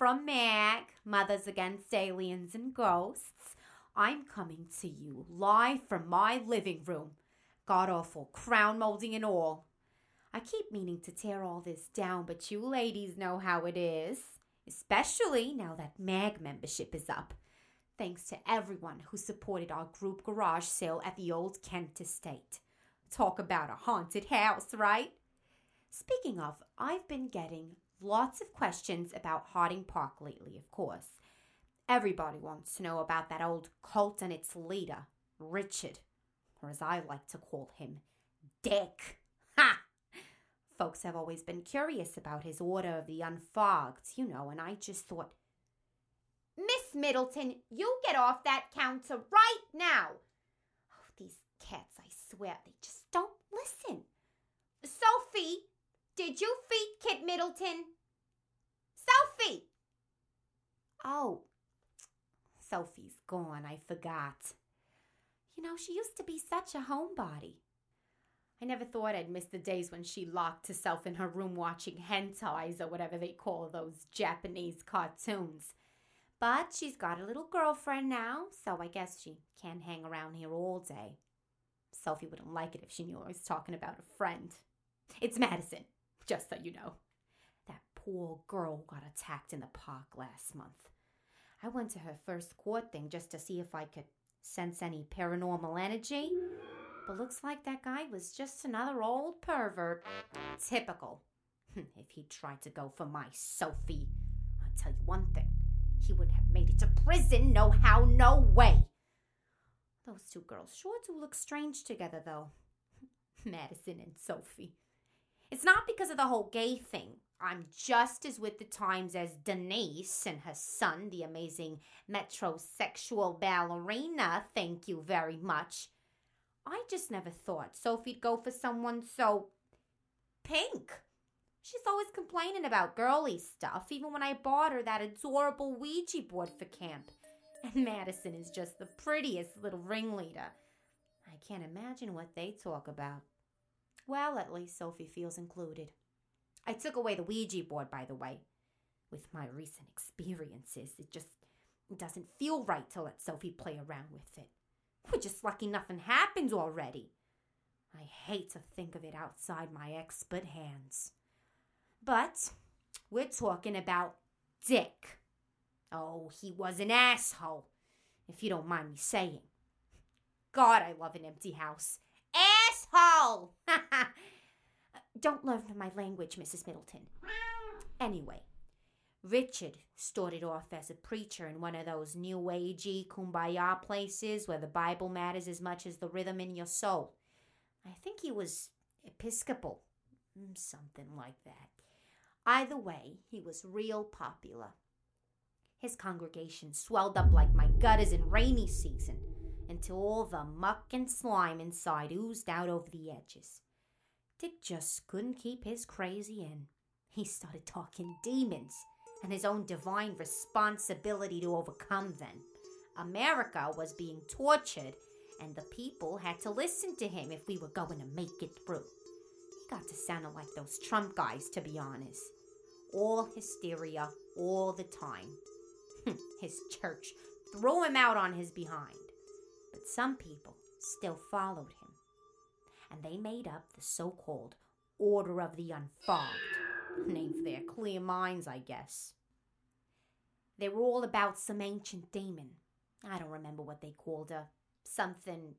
from Mag, Mothers Against Aliens and Ghosts. I'm coming to you live from my living room. God awful crown molding and all. I keep meaning to tear all this down, but you ladies know how it is, especially now that MAG membership is up. Thanks to everyone who supported our group garage sale at the old Kent estate. Talk about a haunted house, right? Speaking of, I've been getting lots of questions about Harding Park lately, of course. Everybody wants to know about that old cult and its leader, Richard, or as I like to call him, Dick. Ha! Folks have always been curious about his Order of the Unfogged, you know, and I just thought, Miss Middleton, you get off that counter right now. Oh, these cats, I swear, they just don't listen. Sophie, did you feed Kit Middleton? Sophie! Oh, Sophie's gone. I forgot. You know, she used to be such a homebody. I never thought I'd miss the days when she locked herself in her room watching hentais or whatever they call those Japanese cartoons. But she's got a little girlfriend now, so I guess she can't hang around here all day. Sophie wouldn't like it if she knew I was talking about a friend. It's Madison, just so you know. Poor girl got attacked in the park last month. I went to her first court thing just to see if I could sense any paranormal energy. But looks like that guy was just another old pervert. Typical. Hmm, if he tried to go for my Sophie, I'll tell you one thing. He would have made it to prison, no how, no way. Those two girls sure do look strange together, though. Madison and Sophie. It's not because of the whole gay thing. I'm just as with the times as Denise and her son, the amazing metrosexual ballerina. Thank you very much. I just never thought Sophie'd go for someone so pink. She's always complaining about girly stuff, even when I bought her that adorable Ouija board for camp. And Madison is just the prettiest little ringleader. I can't imagine what they talk about. Well, at least Sophie feels included. I took away the Ouija board, by the way. With my recent experiences, it just doesn't feel right to let Sophie play around with it. We're just lucky nothing happened already. I hate to think of it outside my expert hands. But we're talking about Dick. Oh, he was an asshole, if you don't mind me saying. God, I love an empty house. Asshole! don't learn my language, Mrs. Middleton. Anyway, Richard started off as a preacher in one of those new agey kumbaya places where the Bible matters as much as the rhythm in your soul. I think he was Episcopal, mm, something like that. Either way, he was real popular. His congregation swelled up like my gutters in rainy season until all the muck and slime inside oozed out over the edges. Dick just couldn't keep his crazy in. He started talking demons and his own divine responsibility to overcome them. America was being tortured, and the people had to listen to him if we were going to make it through. He got to sounding like those Trump guys, to be honest. All hysteria, all the time. Hmm, his church threw him out on his behind. But some people still followed him, and they made up the so called Order of the Unfogged name for their clear minds, I guess. They were all about some ancient demon. I don't remember what they called her. Something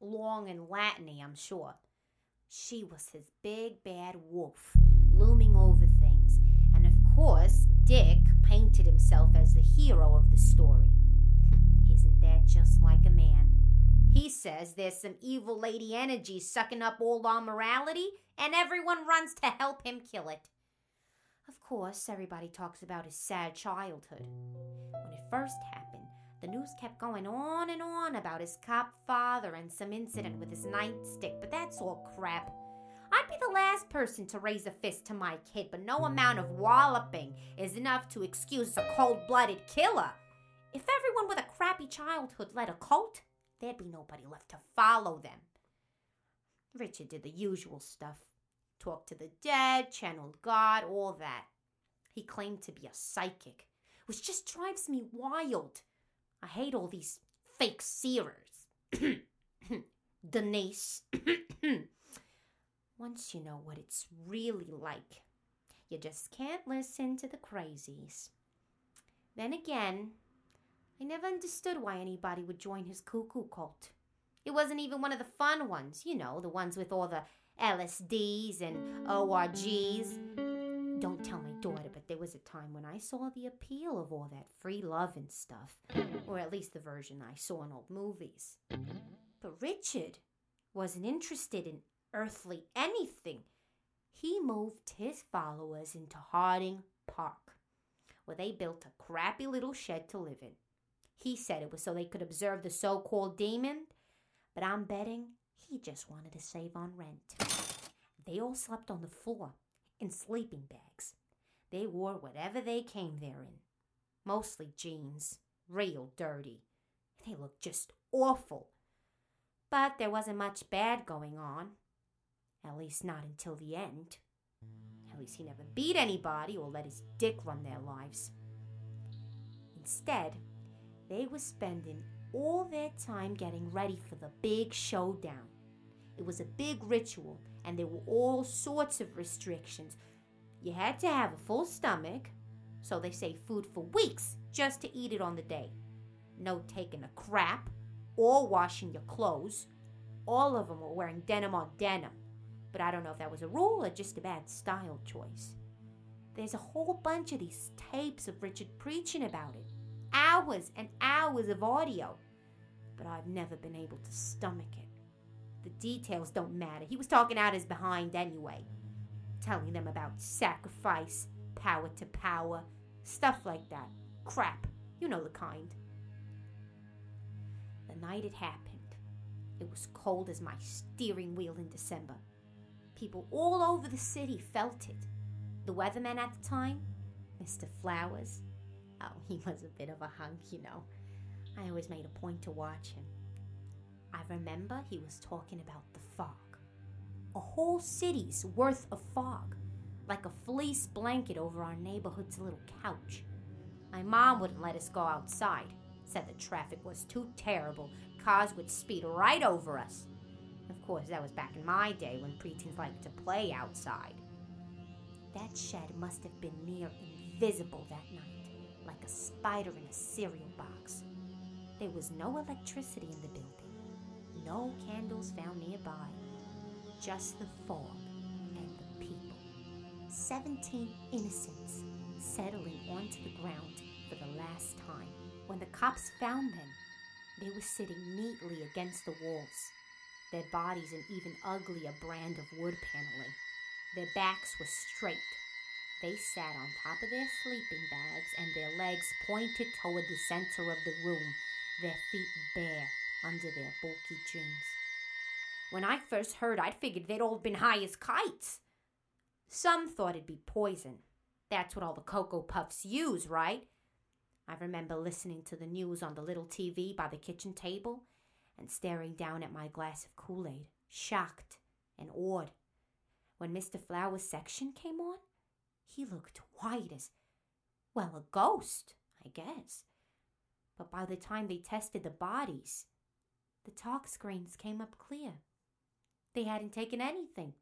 long and Latiny, I'm sure. She was his big bad wolf, looming over things, and of course, Dick painted himself as the hero of the story. Isn't that just like a man? He says there's some evil lady energy sucking up all our morality, and everyone runs to help him kill it. Of course, everybody talks about his sad childhood. When it first happened, the news kept going on and on about his cop father and some incident with his nightstick, but that's all crap. I'd be the last person to raise a fist to my kid, but no amount of walloping is enough to excuse a cold blooded killer. If everyone with a crappy childhood led a cult, there'd be nobody left to follow them. Richard did the usual stuff talked to the dead, channeled God, all that. He claimed to be a psychic, which just drives me wild. I hate all these fake seers. Denise. Once you know what it's really like, you just can't listen to the crazies. Then again, I never understood why anybody would join his cuckoo cult. It wasn't even one of the fun ones, you know, the ones with all the LSDs and ORGs. Don't tell my daughter, but there was a time when I saw the appeal of all that free love and stuff, or at least the version I saw in old movies. But Richard wasn't interested in earthly anything. He moved his followers into Harding Park, where they built a crappy little shed to live in. He said it was so they could observe the so called demon, but I'm betting he just wanted to save on rent. They all slept on the floor in sleeping bags. They wore whatever they came there in, mostly jeans, real dirty. They looked just awful. But there wasn't much bad going on. At least not until the end. At least he never beat anybody or let his dick run their lives. Instead, they were spending all their time getting ready for the big showdown. It was a big ritual, and there were all sorts of restrictions. You had to have a full stomach, so they say food for weeks just to eat it on the day. No taking a crap or washing your clothes. All of them were wearing denim on denim, but I don't know if that was a rule or just a bad style choice. There's a whole bunch of these tapes of Richard preaching about it hours and hours of audio, but I've never been able to stomach it. The details don't matter. He was talking out his behind anyway, telling them about sacrifice, power to power, stuff like that. Crap. You know the kind. The night it happened, it was cold as my steering wheel in December. People all over the city felt it. The weatherman at the time, Mr. Flowers, Oh, he was a bit of a hunk, you know. I always made a point to watch him. I remember he was talking about the fog. A whole city's worth of fog, like a fleece blanket over our neighborhood's little couch. My mom wouldn't let us go outside, said the traffic was too terrible. Cars would speed right over us. Of course, that was back in my day when preteens liked to play outside. That shed must have been near invisible that night like a spider in a cereal box. There was no electricity in the building, no candles found nearby, just the fog and the people. Seventeen innocents settling onto the ground for the last time. When the cops found them, they were sitting neatly against the walls, their bodies an even uglier brand of wood paneling. Their backs were straight, they sat on top of their sleeping bags and their legs pointed toward the center of the room, their feet bare under their bulky jeans. When I first heard, I'd figured they'd all been high as kites. Some thought it'd be poison. That's what all the Cocoa Puffs use, right? I remember listening to the news on the little TV by the kitchen table and staring down at my glass of Kool Aid, shocked and awed. When Mr. Flower's section came on, he looked white as, well, a ghost, I guess. But by the time they tested the bodies, the tox screens came up clear. They hadn't taken anything,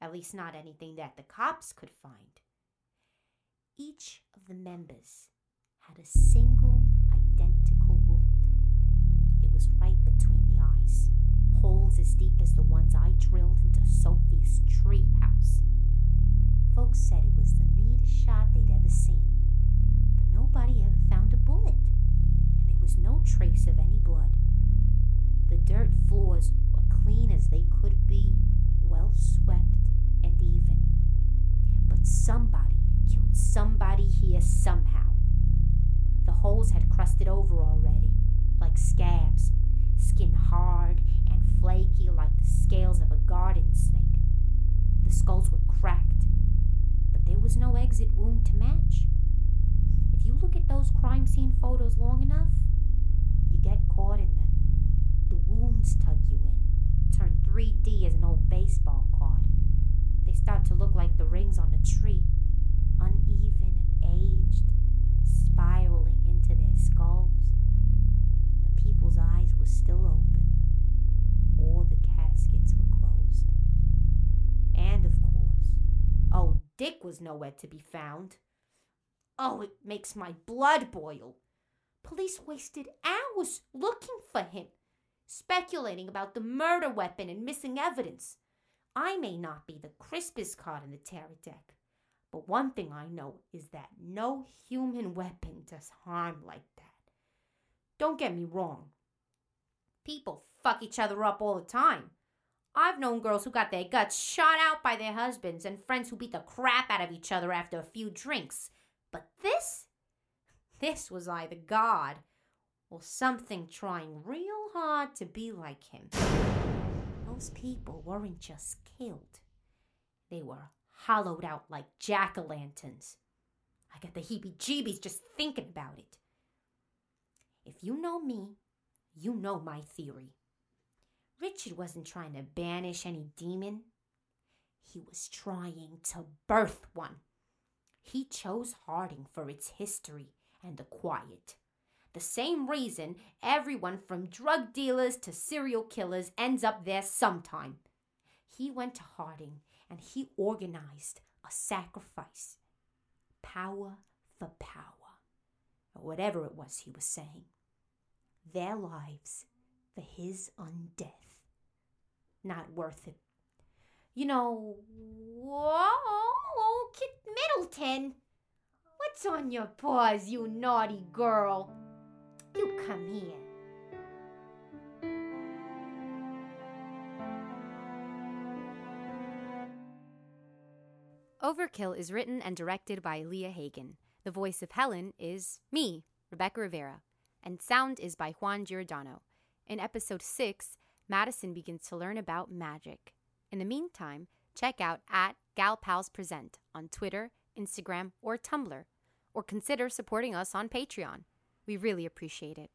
at least not anything that the cops could find. Each of the members had a single identical wound. It was right between the eyes, holes as deep as the ones I drilled into Sophie's tree house. Folks said it was the neatest shot they'd ever seen, but nobody ever found a bullet, and there was no trace of any blood. The dirt floors were clean as they could be, well swept and even. But somebody killed somebody here somehow. The holes had crusted over already, like scabs, skin hard and flaky like the scales of a garden snake. The skulls were cracked was no exit wound to match. If you look at those crime scene photos long enough, you get caught in them. The wounds tug you in, turn 3D as an old baseball card. They start to look like the rings on a tree, uneven and aged, Dick was nowhere to be found. Oh, it makes my blood boil. Police wasted hours looking for him, speculating about the murder weapon and missing evidence. I may not be the crispest card in the tarot deck, but one thing I know is that no human weapon does harm like that. Don't get me wrong. People fuck each other up all the time. I've known girls who got their guts shot out by their husbands and friends who beat the crap out of each other after a few drinks. But this? This was either God or something trying real hard to be like him. Those people weren't just killed, they were hollowed out like jack o' lanterns. I get the heebie jeebies just thinking about it. If you know me, you know my theory. Richard wasn't trying to banish any demon, he was trying to birth one. He chose Harding for its history and the quiet. The same reason everyone from drug dealers to serial killers ends up there sometime. He went to Harding and he organized a sacrifice. Power for power, or whatever it was he was saying. Their lives for his undeath. Not worth it. You know, whoa, Kit Middleton. What's on your paws, you naughty girl? You come here. Overkill is written and directed by Leah Hagen. The voice of Helen is me, Rebecca Rivera, and sound is by Juan Giordano. In episode 6, Madison begins to learn about magic. In the meantime, check out at Gal Pals Present on Twitter, Instagram, or Tumblr, or consider supporting us on Patreon. We really appreciate it.